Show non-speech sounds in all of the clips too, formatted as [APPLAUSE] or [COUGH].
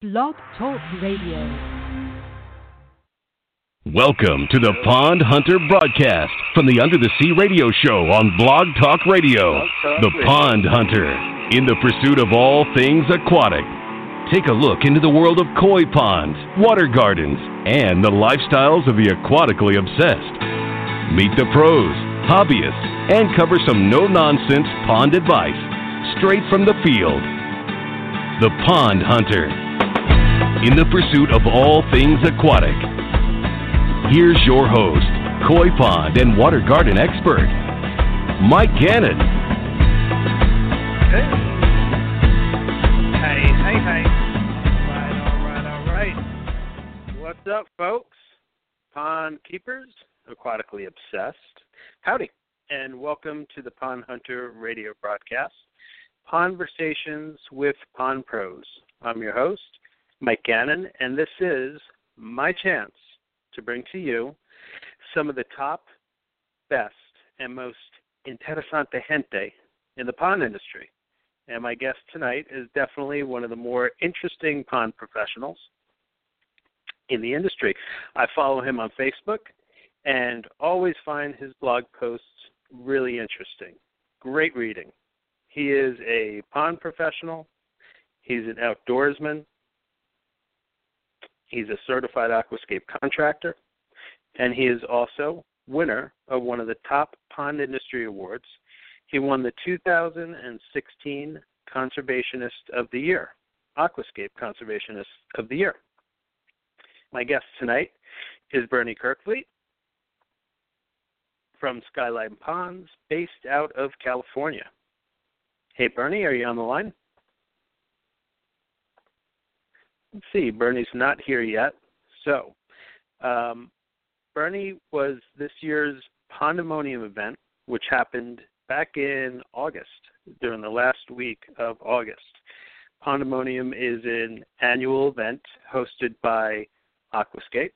Blog Talk Radio. Welcome to the Pond Hunter broadcast from the Under the Sea radio show on Blog Talk Radio. The Pond Hunter, in the pursuit of all things aquatic. Take a look into the world of koi ponds, water gardens, and the lifestyles of the aquatically obsessed. Meet the pros, hobbyists, and cover some no nonsense pond advice straight from the field. The Pond Hunter, in the pursuit of all things aquatic. Here's your host, koi pond and water garden expert, Mike Gannon. Hey. Hey, hey, hey. All right, all right, all right. What's up, folks? Pond keepers, aquatically obsessed. Howdy, and welcome to the Pond Hunter radio broadcast, Conversations with Pond Pros. I'm your host, Mike Gannon, and this is my chance to bring to you some of the top, best, and most interesante gente in the pond industry. And my guest tonight is definitely one of the more interesting pond professionals in the industry. I follow him on Facebook and always find his blog posts really interesting. Great reading. He is a pond professional, he's an outdoorsman, he's a certified aquascape contractor, and he is also winner of one of the top pond industry awards. He won the 2016 Conservationist of the Year, Aquascape Conservationist of the Year. My guest tonight is Bernie Kerkvliet from Skyline Ponds, based out of California. Hey, Bernie, are you on the line? Let's see, Bernie's not here yet. So, um, Bernie was this year's Pondemonium event, which happened back in August, during the last week of August. Pondemonium is an annual event hosted by Aquascape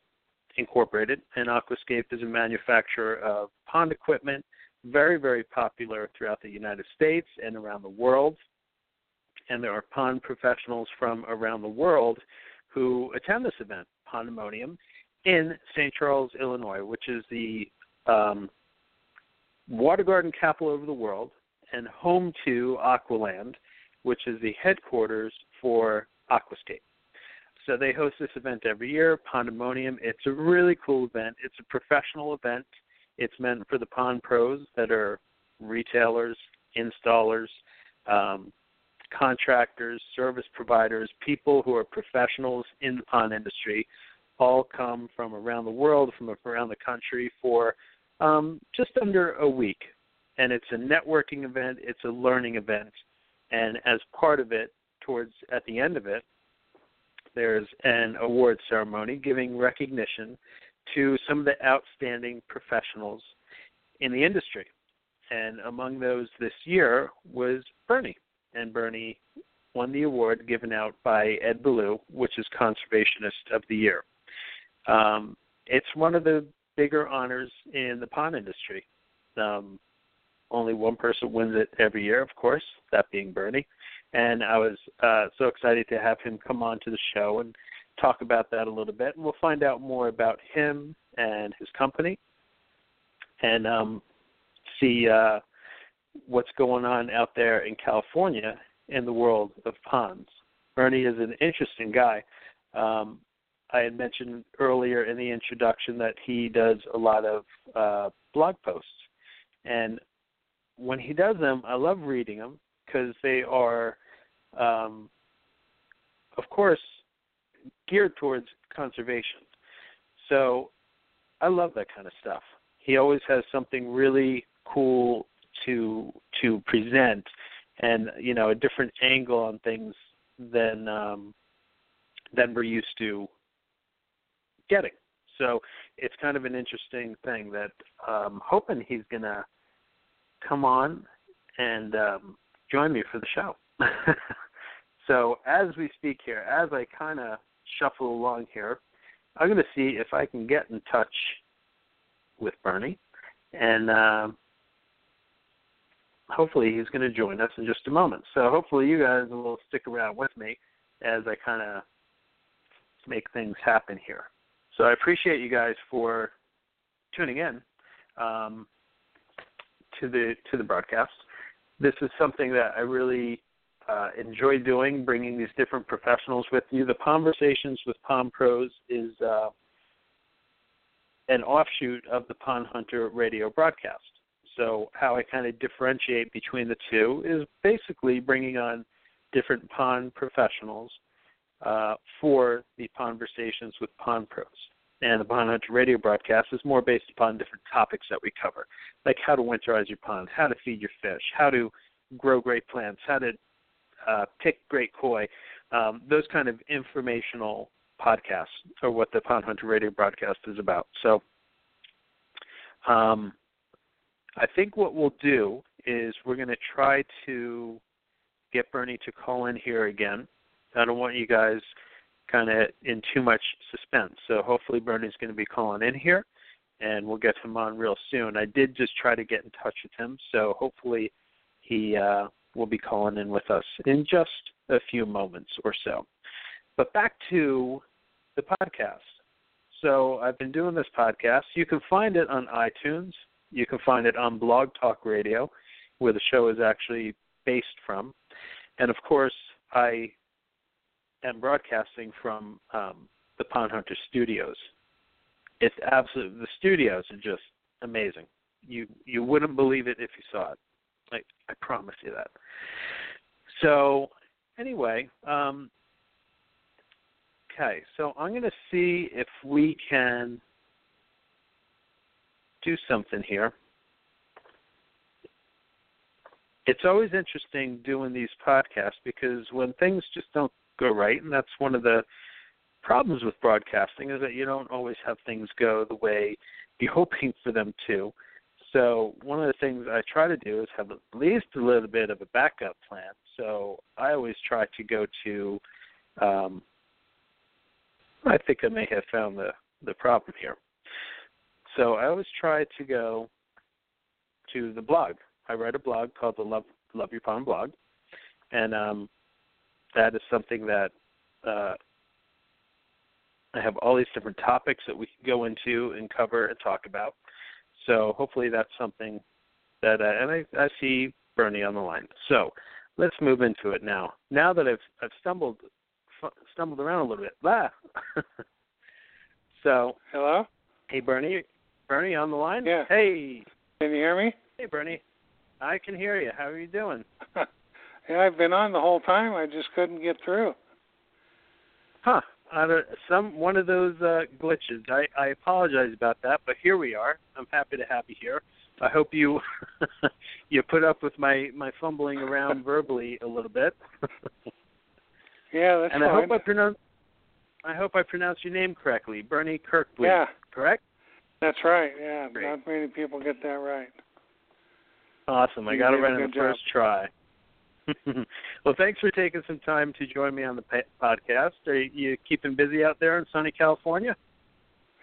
Incorporated, and Aquascape is a manufacturer of pond equipment, very, very popular throughout the United States and around the world. And there are pond professionals from around the world who attend this event, Pondemonium, in St. Charles, Illinois, which is the um, water garden capital of the world and home to Aqualand, which is the headquarters for Aquascape. So they host this event every year, Pondemonium. It's a really cool event. It's a professional event. It's meant for the pond pros that are retailers, installers, um, contractors, service providers, people who are professionals in the pond industry, all come from around the world, from around the country for um, just under a week. And it's a networking event, it's a learning event. And as part of it, towards at the end of it, there's an award ceremony giving recognition to some of the outstanding professionals in the industry. And among those this year was Bernie. And Bernie won the award given out by Ed Beaulieu, which is Conservationist of the Year. Um, it's one of the bigger honors in the pond industry. Um, only one person wins it every year, of course, that being Bernie. And I was uh, so excited to have him come on to the show and talk about that a little bit. And we'll find out more about him and his company and um, see uh, what's going on out there in California in the world of ponds. Bernie is an interesting guy. Um, I had mentioned earlier in the introduction that he does a lot of uh, blog posts, and when he does them, I love reading them because they are, um, of course, geared towards conservation. So I love that kind of stuff. He always has something really cool to to present, and you know a different angle on things than um, than we're used to getting. So it's kind of an interesting thing that I'm hoping he's gonna come on and um, join me for the show. [LAUGHS] so as we speak here, as I kind of shuffle along here, I'm to see if I can get in touch with Bernie, and uh, hopefully he's going to join us in just a moment. So hopefully you guys will stick around with me as I kind of make things happen here. So I appreciate you guys for tuning in um, to the to the broadcast. This is something that I really uh, enjoy doing, bringing these different professionals with you. The Conversations with Pond Pros is uh, an offshoot of the Pond Hunter radio broadcast. So how I kind of differentiate between the two is basically bringing on different pond professionals uh, for the conversations with pond pros. And the Pond Hunter radio broadcast is more based upon different topics that we cover, like how to winterize your pond, how to feed your fish, how to grow great plants, how to uh, pick great koi. Um, those kind of informational podcasts are what the Pond Hunter radio broadcast is about. So um, I think what we'll do is we're going to try to get Bernie to call in here again. I don't want you guys kind of in too much suspense. So hopefully Bernie's going to be calling in here, and we'll get him on real soon. I did just try to get in touch with him, so hopefully he uh, will be calling in with us in just a few moments or so. But back to the podcast. So I've been doing this podcast. You can find it on iTunes. You can find it on Blog Talk Radio, where the show is actually based from. And of course, I am broadcasting from um, the Pond Hunter Studios. It's absolutely the studios are just amazing. You you wouldn't believe it if you saw it. I I promise you that. So anyway, um, okay. So I'm going to see if we can do something here. It's always interesting doing these podcasts because when things just don't go right, and that's one of the problems with broadcasting is that you don't always have things go the way you're [LAUGHS] hoping for them to. So one of the things I try to do is have at least a little bit of a backup plan. So I always try to go to. Um, I think I may have found the the problem here. So I always try to go to the blog. I write a blog called the Love Love Your Pond blog, and um, that is something that uh, I have all these different topics that we can go into and cover and talk about. So hopefully that's something that uh, and I, I see Bernie on the line. So let's move into it now. Now that I've I've stumbled stumbled around a little bit. Ah. [LAUGHS] so hello. Hey Bernie, Bernie on the line? Yeah. Hey. Can you hear me? Hey, Bernie. I can hear you. How are you doing? [LAUGHS] yeah, I've been on the whole time. I just couldn't get through. Huh. Uh, some one of those uh, glitches. I, I apologize about that, but here we are. I'm happy to have you here. I hope you [LAUGHS] you put up with my my fumbling around [LAUGHS] verbally a little bit. yeah, that's and fine. I hope I pronounce I hope I pronounced your name correctly, Bernie Kerkvliet. Yeah. Correct? That's right. Yeah, Great. not many people get that right. Awesome. I got it right on the job. first try. [LAUGHS] well, thanks for taking some time to join me on the podcast. Are you keeping busy out there in sunny California?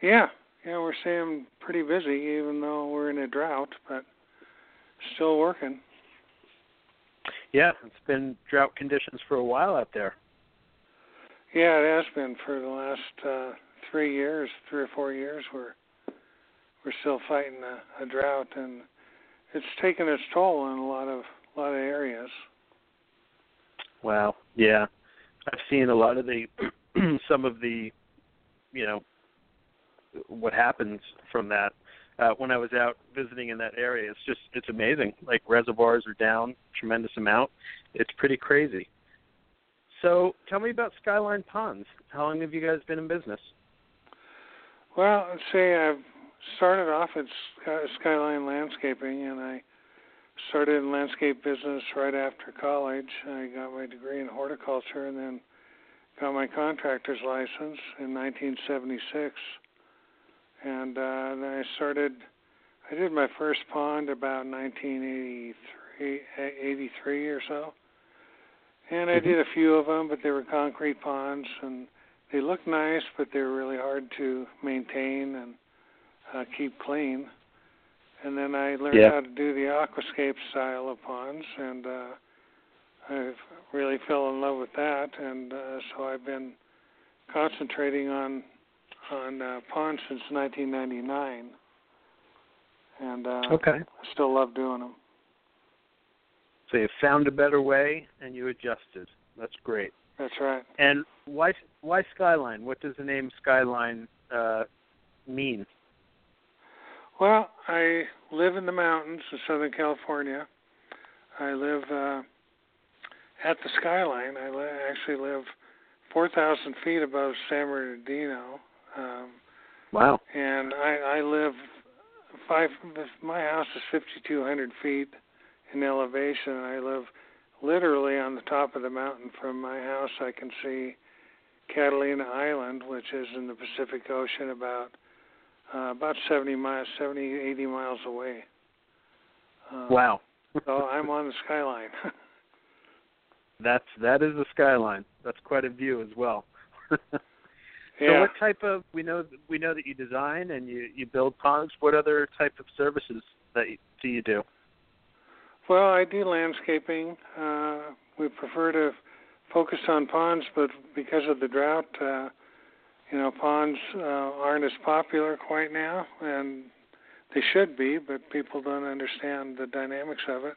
Yeah, yeah, we're staying pretty busy, even though we're in a drought, but still working. Yeah, it's been drought conditions for a while out there. Yeah, it has been for the last uh, three years, three or four years. We're we're still fighting a, a drought, and it's taken its toll in a lot of a lot of areas. Wow. Yeah, I've seen a lot of the [CLEARS THROAT] some of the, you know, what happens from that. Uh, when I was out visiting in that area, it's just it's amazing. Like reservoirs are down tremendous amount. It's pretty crazy. So tell me about Skyline Ponds. How long have you guys been in business? Well, let's say I've started off at uh, Skyline Landscaping, and I started in landscape business right after college. I got my degree in horticulture, and then got my contractor's license in 1976. And uh, then I started. I did my first pond about 1983, eh, 83 or so. And I mm-hmm. did a few of them, but they were concrete ponds, and they looked nice, but they were really hard to maintain and uh, keep clean. And then I learned Yeah. how to do the aquascape style of ponds, and uh, I really fell in love with that. And uh, so I've been concentrating on on uh, ponds since 1999, and uh, Okay. I still love doing them. So you found a better way and you adjusted. That's great. That's right. And why why Skyline? What does the name Skyline uh, mean? Well, I live in the mountains of Southern California. I live uh, at the skyline. I li- actually live 4,000 feet above San Bernardino, um, Wow. and I, I live five. My house is 5,200 feet in elevation. I live literally on the top of the mountain. From my house, I can see Catalina Island, which is in the Pacific Ocean, about uh, about 70 miles, 70, 80 miles away. Uh, Wow. So I'm on the skyline. [LAUGHS] That's that is a skyline. That's quite a view as well. [LAUGHS] so yeah. what type of we know we know that you design and you you build ponds. What other type of services that you, do you do? Well, I do landscaping. Uh, we prefer to focus on ponds, but because of the drought, uh, you know, ponds uh, aren't as popular quite now, and they should be, but people don't understand the dynamics of it.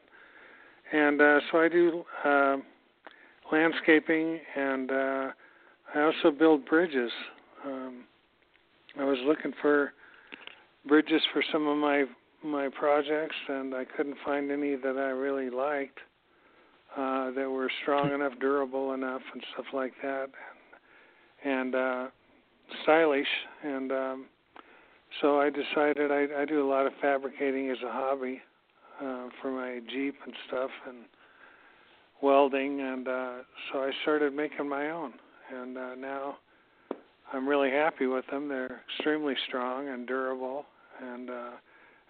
And uh, so I do uh, landscaping, and uh, I also build bridges. Um, I was looking for bridges for some of my my projects, and I couldn't find any that I really liked uh, that were strong enough, durable enough, and stuff like that, and, and uh, stylish. And um, so I decided I, I do a lot of fabricating as a hobby uh, for my Jeep and stuff, and welding, and uh, so I started making my own, and uh, now I'm really happy with them. They're extremely strong and durable, and uh,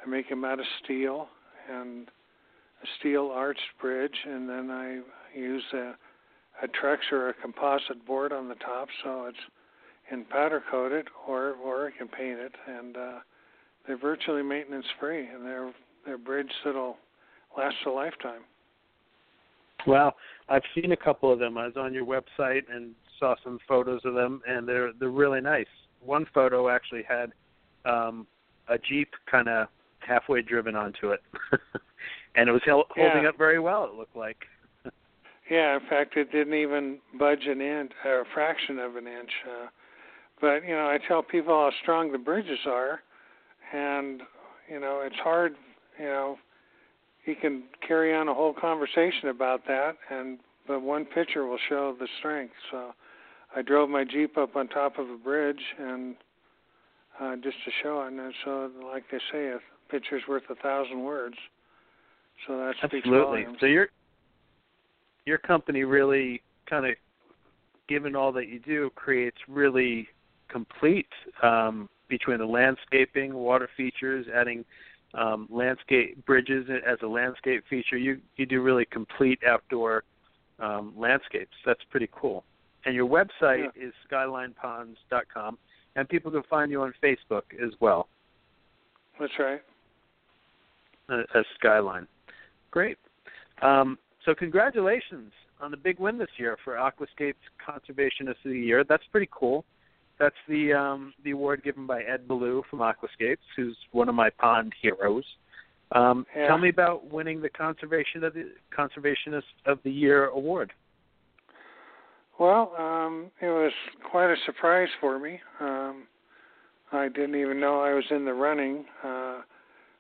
I make them out of steel and a steel arched bridge, and then I use a, a Trex or a composite board on the top, so it's in powder coated, or or I can paint it, and uh, they're virtually maintenance free, and they're they're bridge that'll last a lifetime. Well, I've seen a couple of them. I was on your website and saw some photos of them, and they're they're really nice. One photo actually had um, a Jeep kind of halfway driven onto it, [LAUGHS] and it was hel- holding Yeah. up very well. It looked like. [LAUGHS] Yeah, in fact, it didn't even budge an inch or a fraction of an inch. Uh, but you know, I tell people how strong the bridges are, and you know, it's hard. You know, you can carry on a whole conversation about that, and but one picture will show the strength. So, I drove my Jeep up on top of a bridge, and uh, just to show it. And so, like they say, a picture's worth a thousand words. So that speaks Absolutely. volumes. So your your company really kind of, given all that you do, creates really complete um, between the landscaping, water features, adding um, landscape bridges as a landscape feature. You you do really complete outdoor um, landscapes. That's pretty cool. And your website is skylineponds.com, and people can find you on Facebook as well That's right. uh, as Skyline. Great. Um, so congratulations on the big win this year for Aquascapes Conservationist of the Year. That's pretty cool. That's the um, the award given by Ed Beaulieu from Aquascapes, who's one of my pond heroes. Um, Yeah. Tell me about winning the Conservation of the Conservationist of the Year award. Well, um, it was quite a surprise for me. Um, I didn't even know I was in the running. Uh,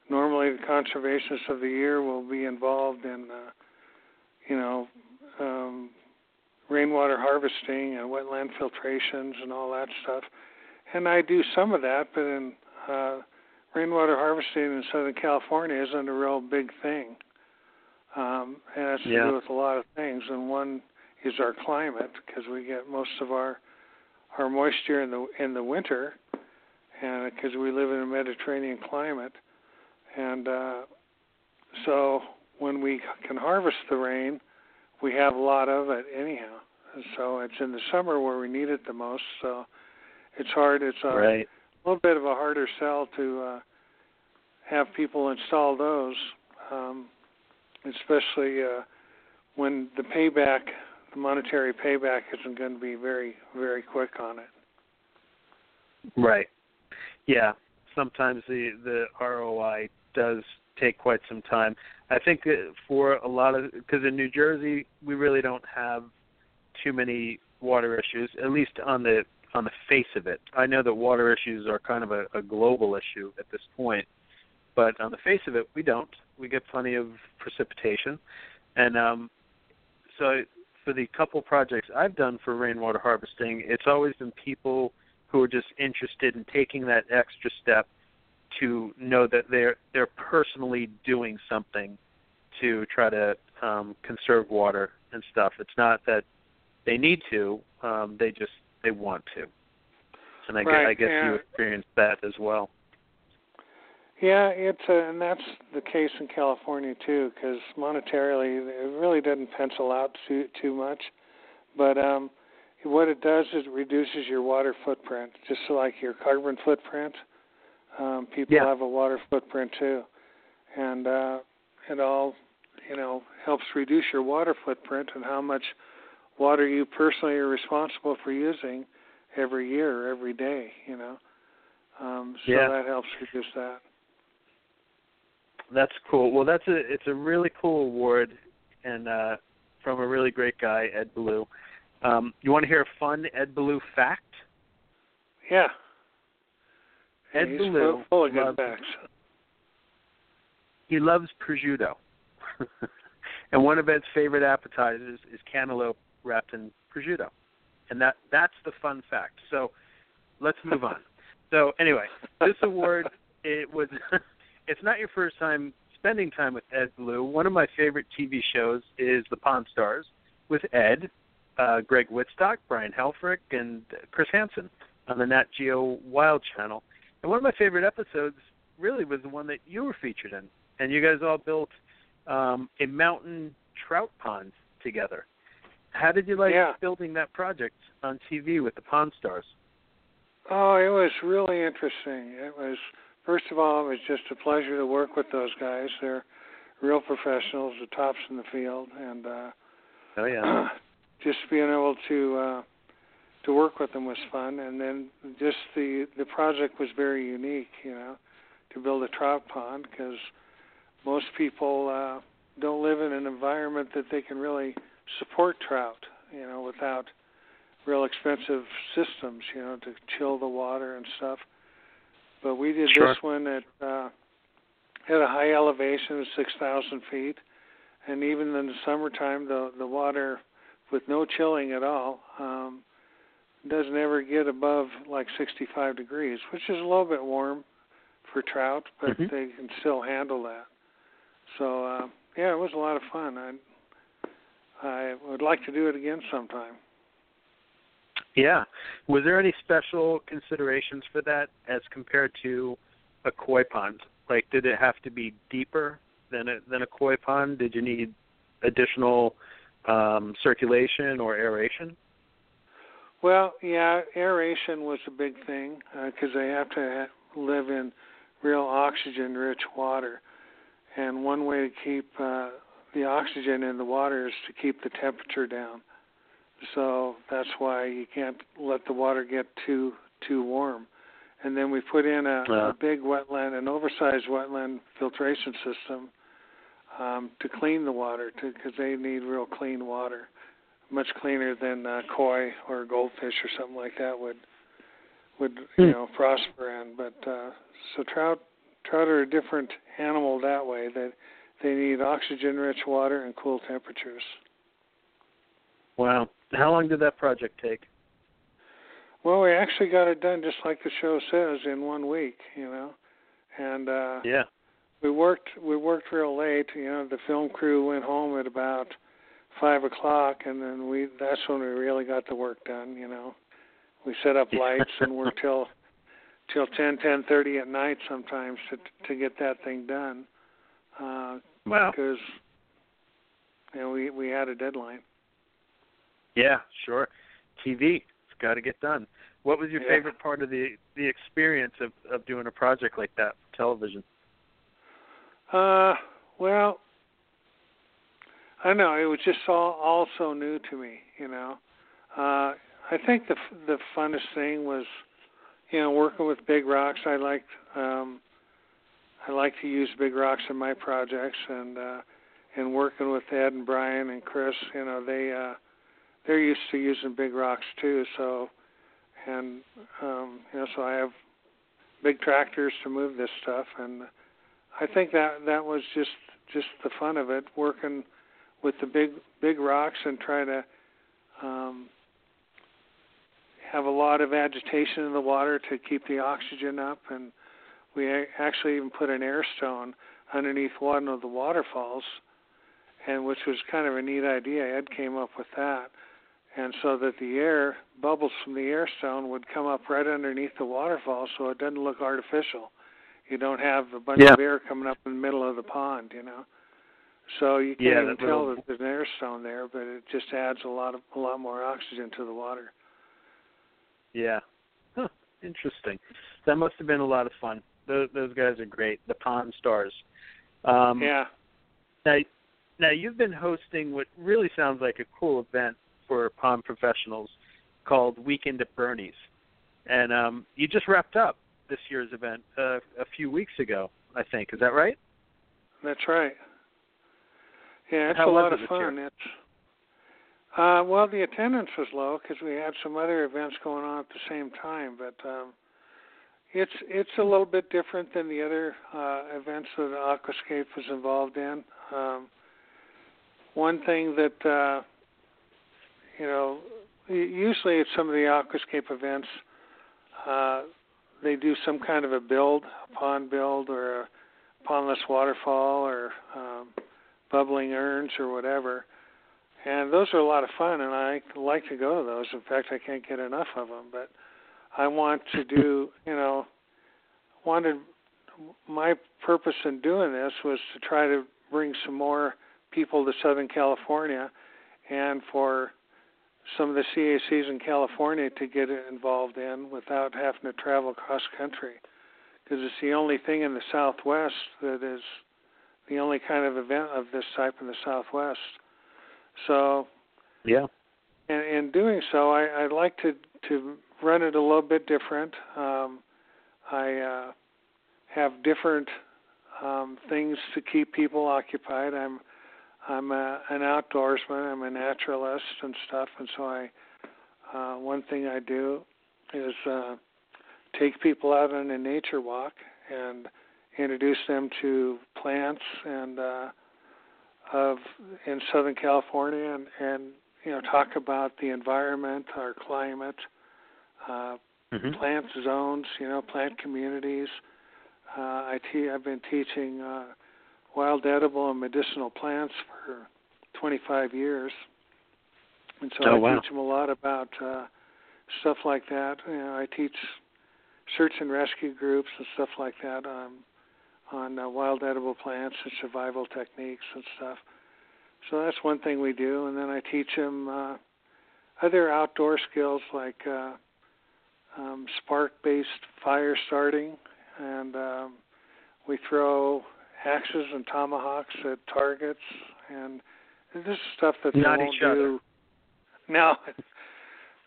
normally, the conservationist of the year will be involved in, uh, you know, um, rainwater harvesting and wetland filtrations and all that stuff. And I do some of that, but in uh, rainwater harvesting in Southern California isn't a real big thing. Um, it has to Yeah. do with a lot of things, and one is our climate because we get most of our our moisture in the in the winter, and because we live in a Mediterranean climate, and uh, so when we can harvest the rain, we have a lot of it anyhow. So it's in the summer where we need it the most. So it's hard. It's a Right. little bit of a harder sell to uh, have people install those, um, especially uh, when the payback the monetary payback isn't going to be very very quick on it. Right. Yeah. Sometimes the the ROI does take quite some time. I think for a lot of because in New Jersey we really don't have too many water issues, at least on the on the face of it. I know that water issues are kind of a, a global issue at this point, but on the face of it, we don't. We get plenty of precipitation, and um, so for the couple projects I've done for rainwater harvesting, it's always been people who are just interested in taking that extra step to know that they're they're personally doing something to try to um, conserve water and stuff. It's not that they need to; um, they just they want to. And I, right, guess, I guess yeah. you experienced that as well. Yeah, it's a, and that's the case in California too, because monetarily it really doesn't pencil out too too much, but um, what it does is it reduces your water footprint, just like your carbon footprint. Um, people Yeah. have a water footprint too, and uh, it all you know helps reduce your water footprint and how much water you personally are responsible for using every year, every day. You know, um, so Yeah. that helps reduce that. That's cool. Well, that's a it's a really cool award, and uh, from a really great guy, Ed Beaulieu. Um, you want to hear a fun Ed Beaulieu fact? Yeah. Ed He's Blue full- full of good loves- facts. He loves prosciutto, [LAUGHS] and one of Ed's favorite appetizers is cantaloupe wrapped in prosciutto, and that that's the fun fact. So let's move on. [LAUGHS] So anyway, this award it was [LAUGHS] it's not your first time spending time with Ed Beaulieu. One of my favorite TV shows is The Pond Stars with Ed, uh, Greg Wittstock, Brian Helfrich, and Chris Hansen on the Nat Geo Wild Channel. And one of my favorite episodes really was the one that you were featured in, and you guys all built um, a mountain trout pond together. How did you like Yeah. building that project on TV with the Pond Stars? Oh, it was really interesting. It was first of all, it was just a pleasure to work with those guys. They're real professionals, the tops in the field, and uh, Oh yeah. [CLEARS THROAT] just being able to uh, to work with them was fun. And then just the the project was very unique, you know, to build a trout pond because most people uh, don't live in an environment that they can really support trout, you know, without real expensive systems, you know, to chill the water and stuff. But we did Sure. this one at uh, at a high elevation of six thousand feet, and even in the summertime, the the water with no chilling at all um, doesn't ever get above like 65 degrees, which is a little bit warm for trout, but Mhm. they can still handle that. So uh, yeah, it was a lot of fun. I I would like to do it again sometime. Yeah. Was there any special considerations for that as compared to a koi pond? Like, did it have to be deeper than a than a koi pond? Did you need additional um, circulation or aeration? Well, yeah, aeration was a big thing because they have to ha- live in real oxygen-rich water, and one way to keep uh, the oxygen in the water is to keep the temperature down. So that's why you can't let the water get too too warm. And then we put in a, Yeah. a big wetland, an oversized wetland filtration system um, to clean the water, because they need real clean water much cleaner than uh, koi or goldfish or something like that would would you Hmm. know prosper in. But uh, so trout trout are a different animal that way. That they need oxygen-rich water and cool temperatures. Wow. How long did that project take? Well, we actually got it done just like the show says in one week, you know, and uh, Yeah. we worked we worked real late. You know, the film crew went home at about five o'clock, and then we that's when we really got the work done. You know, we set up lights and worked [LAUGHS] till till ten ten thirty at night sometimes to to get that thing done because Wow. you know we we had a deadline. Yeah, sure. TV. It's got to get done. What was your Yeah. favorite part of the the experience of of doing a project like that for television? Uh, well, I know it was just all all so new to me, you know. Uh I think the the funnest thing was you know working with big rocks. I liked um I like to use big rocks in my projects and uh and working with Ed and Brian and Chris, you know, they uh they're used to using big rocks too, so and um you know, so I have big tractors to move this stuff and I think that that was just just the fun of it, working with the big big rocks and trying to um, have a lot of agitation in the water to keep the oxygen up. And we actually even put an air stone underneath one of the waterfalls, and which was kind of a neat idea. Ed came up with that. And so that the air bubbles from the air stone would come up right underneath the waterfall, so it doesn't look artificial you don't have a bunch yeah. of air coming up in the middle of the pond, you know. So you can't yeah, even tell little... that there's an air stone there, but it just adds a lot of a lot more oxygen to the water. Yeah. Huh. Interesting. That must have been a lot of fun. Those, those guys are great. The Pond Stars. Um, yeah. Now, now you've been hosting what really sounds like a cool event for pond professionals called Weekend at Bernie's, and um, you just wrapped up this year's event uh, a few weeks ago. I think is that right? That's right. Yeah, it's How a lot of fun. It's uh, well, the attendance was low because we had some other events going on at the same time, but um, it's it's a little bit different than the other uh, events that Aquascape was involved in. Um, one thing that uh, you know, usually at some of the Aquascape events, uh, they do some kind of a build, a pond build, or a pondless waterfall, or um, bubbling urns, or whatever. And those are a lot of fun, and I like to go to those. In fact, I can't get enough of them. But I want to do, [LAUGHS] you know, wanted my purpose in doing this was to try to bring some more people to Southern California, and for some of the CACs in California to get involved in without having to travel cross country because it's the only thing in the Southwest that is the only kind of event of this type in the Southwest. So, yeah, and in doing so, I, I'd like to to run it a little bit different. Um, I uh, have different um, things to keep people occupied. I'm I'm a, an outdoorsman. I'm a naturalist and stuff, and so I uh, one thing I do is uh, take people out on a nature walk and introduce them to plants and uh, of in Southern California and, and you know talk about the environment, our climate, uh, mm-hmm. plant zones, you know, plant communities. Uh, I te- I've been teaching. Uh, wild edible and medicinal plants for 25 years, and so oh, I wow. teach them a lot about uh, stuff like that. You know, I teach search and rescue groups and stuff like that on on uh, wild edible plants and survival techniques and stuff. So that's one thing we do, and then I teach them uh, other outdoor skills like uh, um, spark-based fire starting, and um, we throw axes and tomahawks at targets, and this is stuff that Not they won't each other. No,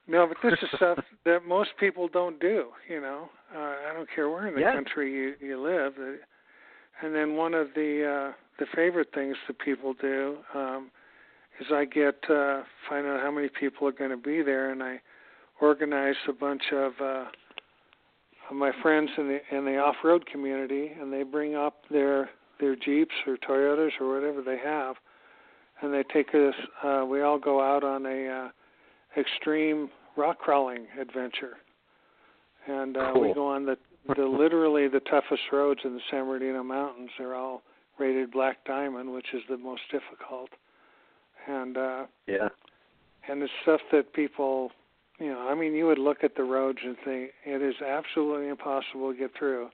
no, but this is stuff [LAUGHS] that most people don't do. You know, uh, I don't care where in the Yeah. country you you live. Uh, And then one of the uh, the favorite things that people do um, is I get uh, find out how many people are going to be there, and I organize a bunch of uh, of my friends in the in the off-road community, and they bring up their their Jeeps or Toyotas or whatever they have, and they take us. Uh, we all go out on a uh, extreme rock crawling adventure, and uh, we go on the the literally the toughest roads in the San Bernardino Mountains. They're all rated black diamond, which is the most difficult, and uh, Yeah. and it's stuff that people. You know, I mean, you would look at the roads and think it is absolutely impossible to get through,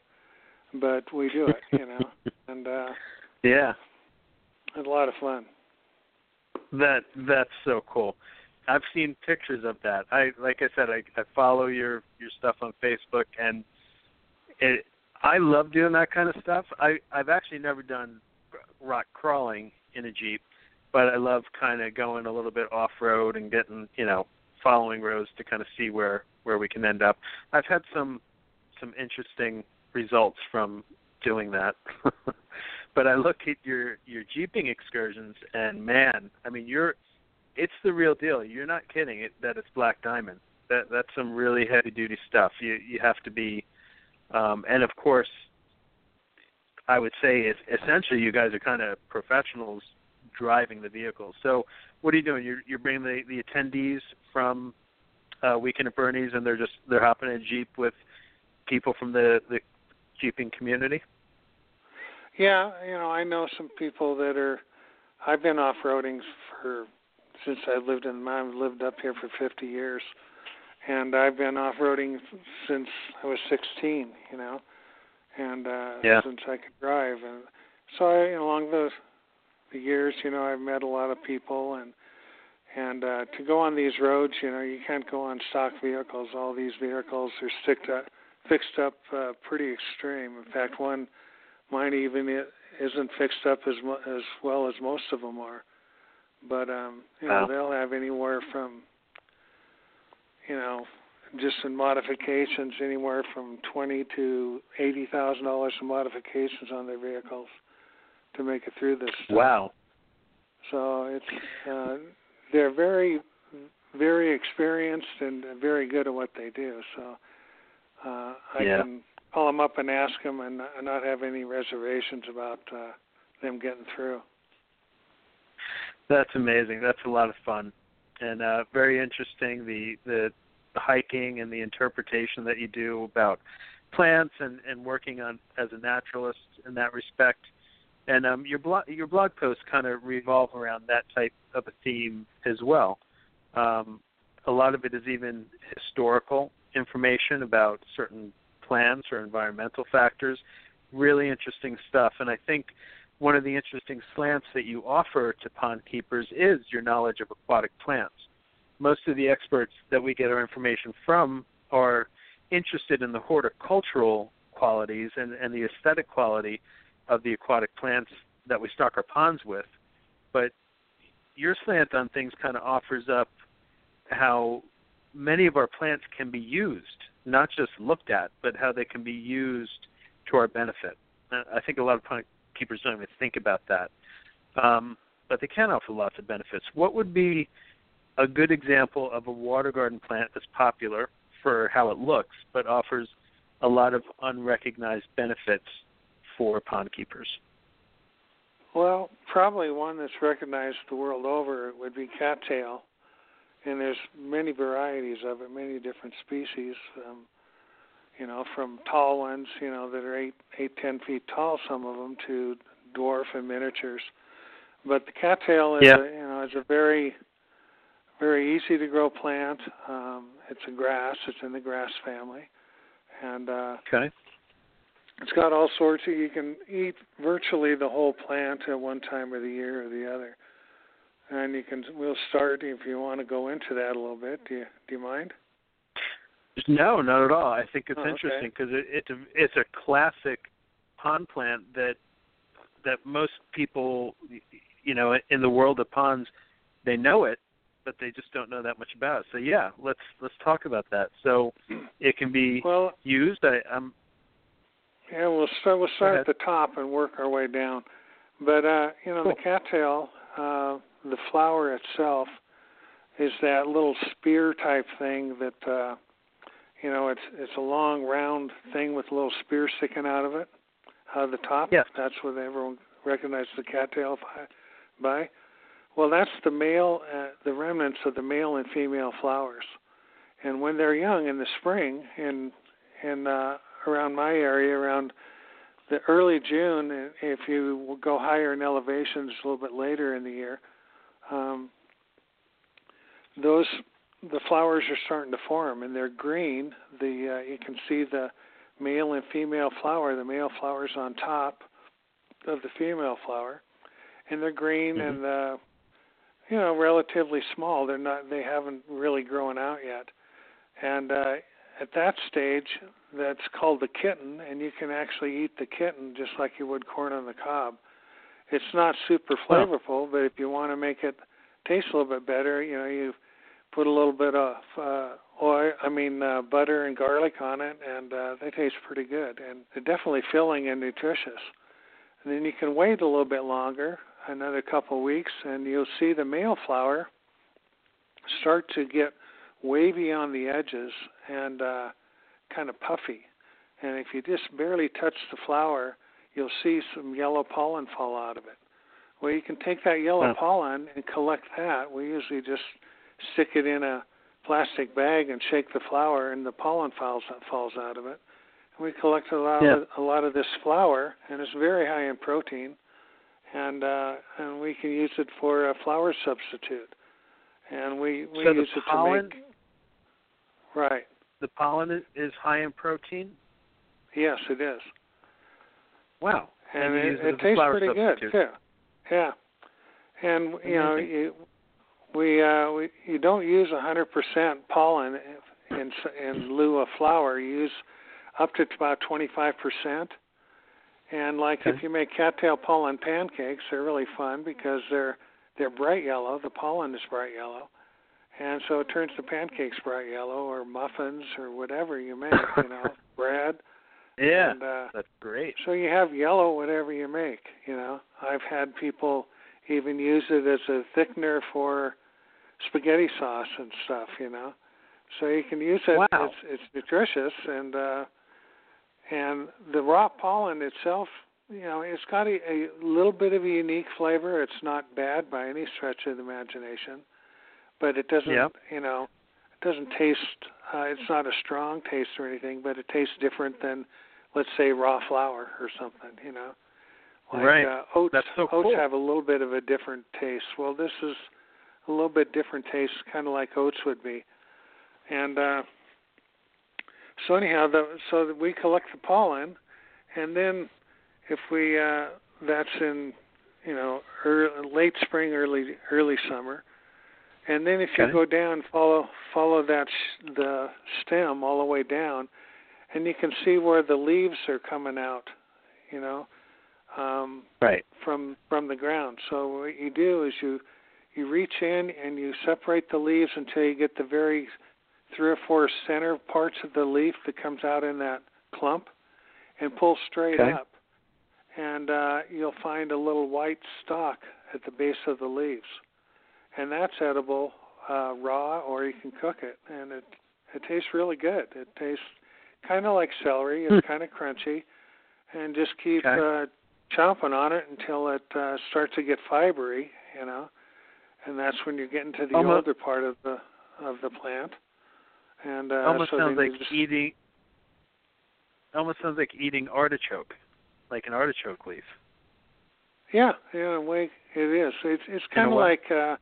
but we do it, you know, [LAUGHS] and uh, Yeah. it's a lot of fun. That that's so cool. I've seen pictures of that. I like I said, I, I follow your your stuff on Facebook, and it. I love doing that kind of stuff. I I've actually never done rock crawling in a jeep, but I love kind of going a little bit off road and getting you know following roads to kind of see where where we can end up. I've had some some interesting results from doing that. [LAUGHS] but I look at your your jeeping excursions and man, I mean you're it's the real deal. You're not kidding it that it's black diamond. That that's some really heavy duty stuff. You you have to be um and of course I would say is essentially you guys are kind of professionals driving the vehicles. So what are you doing? You're you're bringing the the attendees from uh Weekend at Bernie's and they're just they're hopping in a Jeep with people from the the jeeping community? Yeah, you know, I know some people that are. I've been off roading for since I lived in. I've lived up here for 50 years, and I've been off roading since I was 16. You know, and uh, yeah. since I could drive, and so I, along the the years, you know, I've met a lot of people, and and uh, to go on these roads, you know, you can't go on stock vehicles. All these vehicles are sticked up, fixed up uh, pretty extreme. In fact, one mine even isn't fixed up as as well as most of them are. But um, you know, wow. they'll have anywhere from you know, just in modifications, anywhere from twenty to eighty thousand dollars in modifications on their vehicles to make it through this. Stuff. Wow. So it's uh, they're very, very experienced and very good at what they do. So uh, I yeah. can call them up and ask them and not have any reservations about uh, them getting through. That's amazing. That's a lot of fun, and uh, very interesting. The, the the hiking and the interpretation that you do about plants and and working on as a naturalist in that respect. And um, your blog your blog posts kind of revolve around that type of a theme as well. Um, a lot of it is even historical information about certain plants or environmental factors. Really interesting stuff. And I think one of the interesting slants that you offer to pond keepers is your knowledge of aquatic plants. Most of the experts that we get our information from are interested in the horticultural qualities and, and the aesthetic quality of the aquatic plants that we stock our ponds with. But your slant on things kind of offers up how many of our plants can be used, not just looked at, but how they can be used to our benefit. I think a lot of pond keepers don't even think about that. Um, but they can offer lots of benefits. What would be a good example of a water garden plant that's popular for how it looks, but offers a lot of unrecognized benefits for pond keepers? Well, probably one that's recognized the world over would be cattail and there's many varieties of it, many different species. Um, you know, from tall ones, you know, that are eight, eight, ten feet tall, some of them, to dwarf and miniatures. But the cattail is, yeah. a, you know, is a very, very easy to grow plant. Um, it's a grass. It's in the grass family, and uh, okay. It's got all sorts of. You can eat virtually the whole plant at one time of the year or the other and you can we'll start if you want to go into that a little bit. Do you do you mind? No, not at all. I think it's oh, interesting because okay. it, it's a it's a classic pond plant that that most people, you know, in the world of ponds, they know it, but they just don't know that much about it. So yeah, let's let's talk about that. So it can be well, used. I, I'm. Yeah, we'll start. We'll start at the top and work our way down. But uh, you know, cool. the cattail. Uh, the flower itself is that little spear type thing that uh you know it's it's a long round thing with a little spear sticking out of it out of the top. Yes. that's what everyone recognizes the cattail by well that's the male uh, the remnants of the male and female flowers. And when they're young in the spring in in uh around my area around the early June if you go higher in elevations a little bit later in the year um, those the flowers are starting to form and they're green. The uh, you can see the male and female flower. The male flower's on top of the female flower, and they're green mm-hmm. and uh, you know relatively small. They're not they haven't really grown out yet, and uh, at that stage that's called the kitten, and you can actually eat the kitten just like you would corn on the cob It's not super flavorful, but if you want to make it taste a little bit better, you know, you put a little bit of uh, oil, I mean uh, butter and garlic on it, and uh, they taste pretty good, and they're definitely filling and nutritious. And then you can wait a little bit longer, another couple of weeks, and you'll see the male flower start to get wavy on the edges and uh, kind of puffy. And if you just barely touch the flower, you'll see some yellow pollen fall out of it. Well, you can take that yellow Huh. pollen and collect that. We usually just stick it in a plastic bag and shake the flower, and the pollen falls falls out of it. And we collect a lot Yeah. of, a lot of this flour, and it's very high in protein, and uh, and we can use it for a flour substitute. And we we so the use it pollen, to make right. the pollen is- high in protein. Yes, it is. Wow. and you it, it it tastes flour pretty good too. Yeah, and you know, you, we uh, we you don't use a hundred percent pollen in in lieu of flour. You use up to about twenty five percent. And like Okay. if you make cattail pollen pancakes, they're really fun because they're they're bright yellow. The pollen is bright yellow, and so it turns the pancakes bright yellow, or muffins, or whatever you make. [LAUGHS] You know, bread. Yeah. And, uh, That's great. so you have yellow whatever you make, you know. I've had people even use it as a thickener for spaghetti sauce and stuff, you know. So you can use it Wow. it's it's nutritious and uh and the raw pollen itself, you know, it's got a, a little bit of a unique flavor. It's not bad by any stretch of the imagination, but it doesn't, you know, it doesn't taste uh, it's not a strong taste or anything, but it tastes different than let's say raw flour or something, you know. Like Right. uh, oats That's so oats cool. have a little bit of a different taste. Well, this is a little bit different taste, kind of like oats would be. And uh so anyhow, the, so that we collect the pollen, and then if we uh that's in you know early, late spring, early early summer, and then if you Okay. go down, follow follow that sh- the stem all the way down, and you can see where the leaves are coming out, you know, um, Right. from from the ground. So what you do is you you reach in and you separate the leaves until you get the very three or four center parts of the leaf that comes out in that clump, and pull straight Okay. up, and uh, you'll find a little white stalk at the base of the leaves, and that's edible uh, raw, or you can cook it, and it it tastes really good. It tastes kind of like celery. It's kind of crunchy, and just keep Okay. uh, chomping on it until it uh, starts to get fibery, you know, and that's when you get into the Almost- older part of the of the plant. And uh, almost so sounds like just, eating. Almost sounds like eating artichoke, like an artichoke leaf. yeah, yeah, in a way it is. It's it's kind of like uh,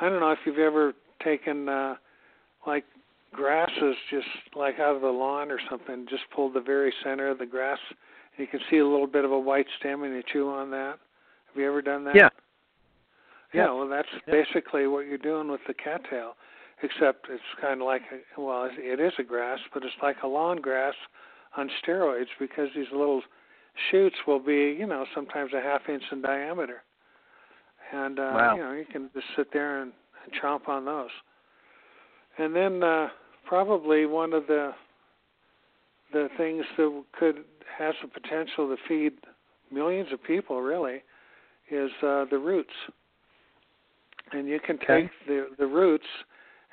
I don't know if you've ever taken uh, like grasses just like out of the lawn or something, just pulled the very center of the grass. You can see a little bit of a white stem, and you chew on that. Have you ever done that? Yeah. Yeah, well, that's Yeah. basically what you're doing with the cattail, except it's kind of like a, well, it is a grass, but it's like a lawn grass on steroids because these little shoots will be, you know, sometimes a half inch in diameter, and uh, Wow. you know you can just sit there and, and chomp on those. And then uh, probably one of the the things that could has the potential to feed millions of people really is uh, the roots. And you can Okay. take the the roots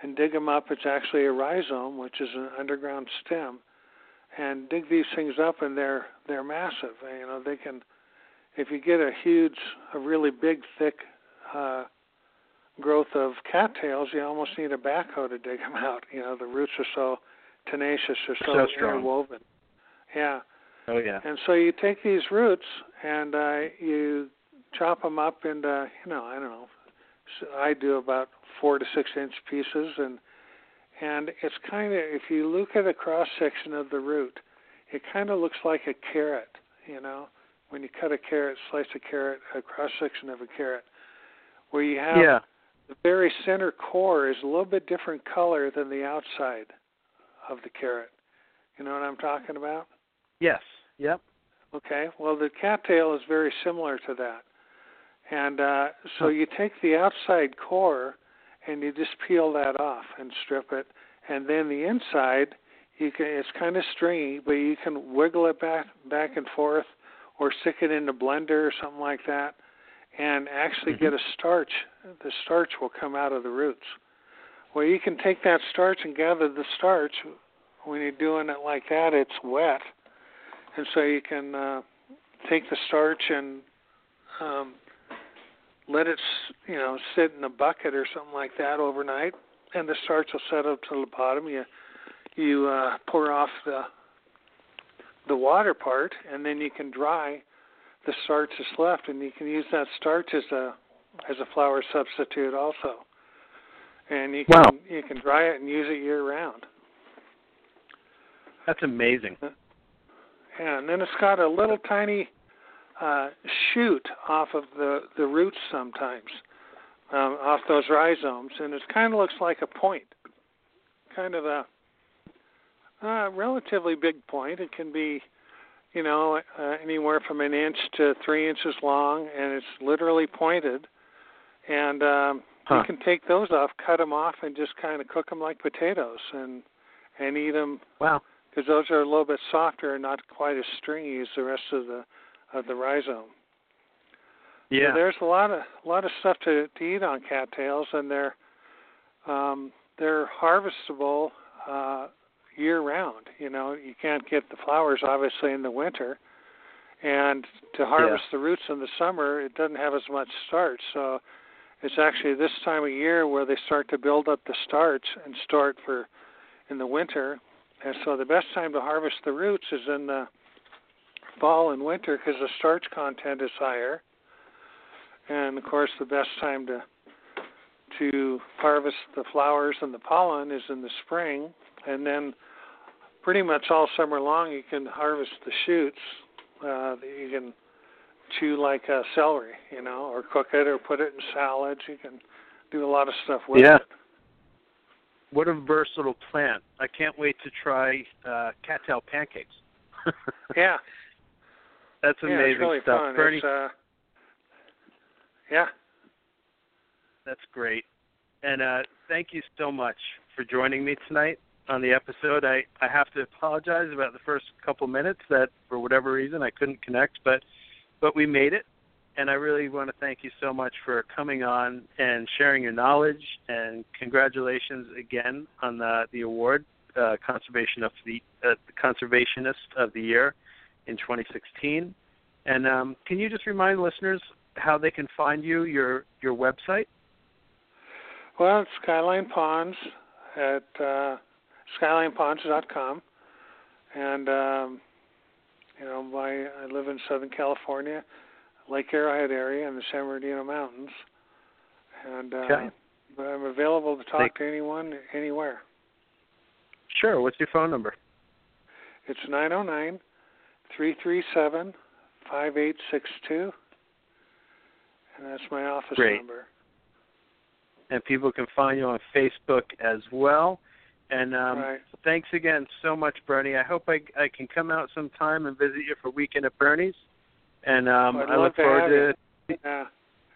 and dig them up. It's actually a rhizome, which is an underground stem, and dig these things up, and they're they're massive. You know, they can if you get a huge, a really big, thick uh, growth of cattails, you almost need a backhoe to dig them out. You know, the roots are so tenacious, they're so, So strong. interwoven. Yeah. Oh yeah. And so you take these roots and uh, you chop them up into, you know, I don't know. I do about four to six inch pieces, and and it's kind of if you look at a cross section of the root, it kind of looks like a carrot, you know, when you cut a carrot, slice a carrot, a cross section of a carrot, where you have Yeah. the very center core is a little bit different color than the outside of the carrot. You know what I'm talking about? Yes. Yep. Okay. Well, the cattail is very similar to that. And uh, so you take the outside core and you just peel that off and strip it, and then the inside you can it's kind of stringy, but you can wiggle it back back and forth or stick it in the blender or something like that and actually mm-hmm. get a starch. The starch will come out of the roots. Well, you can take that starch and gather the starch. When you're doing it like that, it's wet, and so you can uh, take the starch and um, let it, you know, sit in a bucket or something like that overnight, and the starch will set up to the bottom. You you uh, pour off the the water part, and then you can dry the starch that's left, and you can use that starch as a as a flour substitute also. And you can wow. you can dry it and use it year round. That's amazing. Yeah, and then it's got a little tiny uh, shoot off of the the roots sometimes, um, off those rhizomes, and it kind of looks like a point, kind of a uh, relatively big point. It can be, you know, uh, anywhere from an inch to three inches long, and it's literally pointed. And um, huh. you can take those off, cut them off, and just kind of cook them like potatoes, and and eat them. Wow. Because those are a little bit softer and not quite as stringy as the rest of the of the rhizome. Yeah. So there's a lot of a lot of stuff to to eat on cattails, and they're um, they're harvestable uh, year round. You know, you can't get the flowers obviously in the winter, and to harvest yeah. the roots in the summer, it doesn't have as much starch. So it's actually this time of year where they start to build up the starch and store it for in the winter. And so the best time to harvest the roots is in the fall and winter because the starch content is higher. And of course, the best time to to harvest the flowers and the pollen is in the spring, and then pretty much all summer long you can harvest the shoots uh, that you can chew like uh, celery, you know, or cook it or put it in salads. You can do a lot of stuff with it. yeah. it. What a versatile plant! I can't wait to try uh, cattail pancakes. [LAUGHS] yeah, that's yeah, amazing it's really stuff, fun. Bernie. It's, uh, yeah, that's great. And uh, thank you so much for joining me tonight on the episode. I, I have to apologize about the first couple minutes that for whatever reason I couldn't connect, but but we made it. And I really want to thank you so much for coming on and sharing your knowledge. And congratulations again on the the award, uh, conservation of the uh, conservationist of the year in 2016. And um, can you just remind listeners how they can find you, your your website? Well, it's Skyline Ponds at uh, skylineponds.com, and um, you know, my I live in Southern California, Lake Arrowhead area, in the San Bernardino Mountains, and uh, okay. but I'm available to talk to anyone anywhere. Sure. What's your phone number? It's nine zero nine three three seven five eight six two, and that's my office Great. number. And people can find you on Facebook as well. And um, right. thanks again so much, Bernie. I hope I I can come out sometime and visit you for weekend at Bernie's. And um, I look to forward to you. Yeah.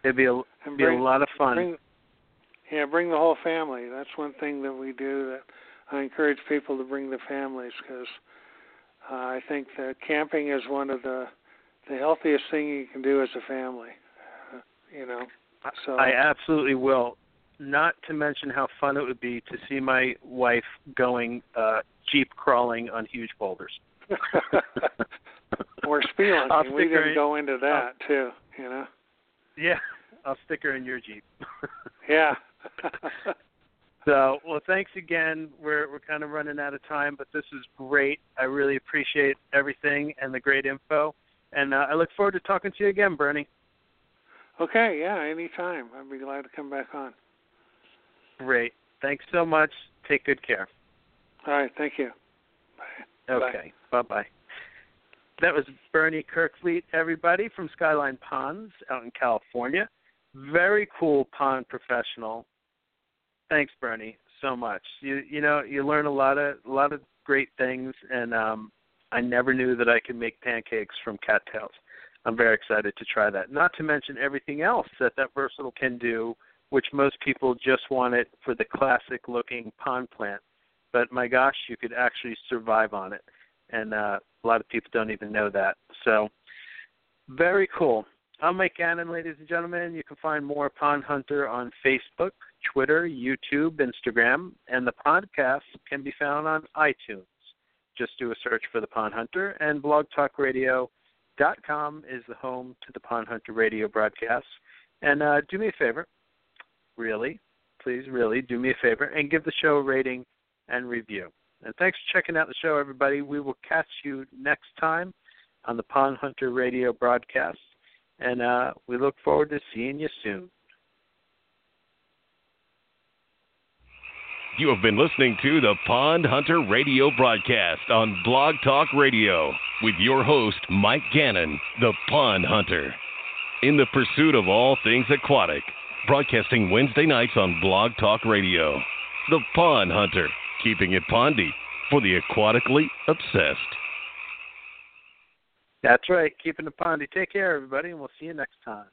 it'd be a it'd be a lot of fun. Bring, yeah, bring the whole family. That's one thing that we do that I encourage people to bring the families because uh, I think that camping is one of the the healthiest thing you can do as a family. Uh, you know, so I absolutely will. Not to mention how fun it would be to see my wife going uh, jeep crawling on huge boulders. [LAUGHS] or [LAUGHS] I'll spelunking. We didn't in- go into that too. You know. Yeah, [LAUGHS] I'll stick her in your jeep. Yeah. So, well, thanks again. We're we're kind of running out of time, but this is great. I really appreciate everything and the great info, and uh, I look forward to talking to you again, Bernie. okay. Yeah. Anytime. I'd be glad to come back on. Great. Thanks so much. Take good care. All right. Thank you. Bye. Okay. Bye bye. That was Bernie Kerkvliet, everybody from Skyline Ponds out in California. Very cool pond professional. Thanks, Bernie, so much. You you know you learn a lot of a lot of great things, and um, I never knew that I could make pancakes from cattails. I'm very excited to try that. Not to mention everything else that that versatile can do, which most people just want it for the classic looking pond plant. But my gosh, you could actually survive on it, and uh, a lot of people don't even know that. So very cool. I'm Mike Gannon, ladies and gentlemen. You can find more Pond Hunter on Facebook, Twitter, YouTube, Instagram, and the podcast can be found on iTunes. Just do a search for the Pond Hunter, and blogtalkradio.com is the home to the Pond Hunter radio broadcasts. And uh, do me a favor, really, please, really, do me a favor and give the show a rating and review. And thanks for checking out the show, everybody. We will catch you next time on the Pond Hunter radio broadcast. And uh, we look forward to seeing you soon. You have been listening to the Pond Hunter radio broadcast on Blog Talk Radio with your host, Mike Gannon, the Pond Hunter. In the pursuit of all things aquatic, broadcasting Wednesday nights on Blog Talk Radio. The Pond Hunter, keeping it pondy for the aquatically obsessed. That's right. Keeping the pondy. Take care, everybody, and we'll see you next time.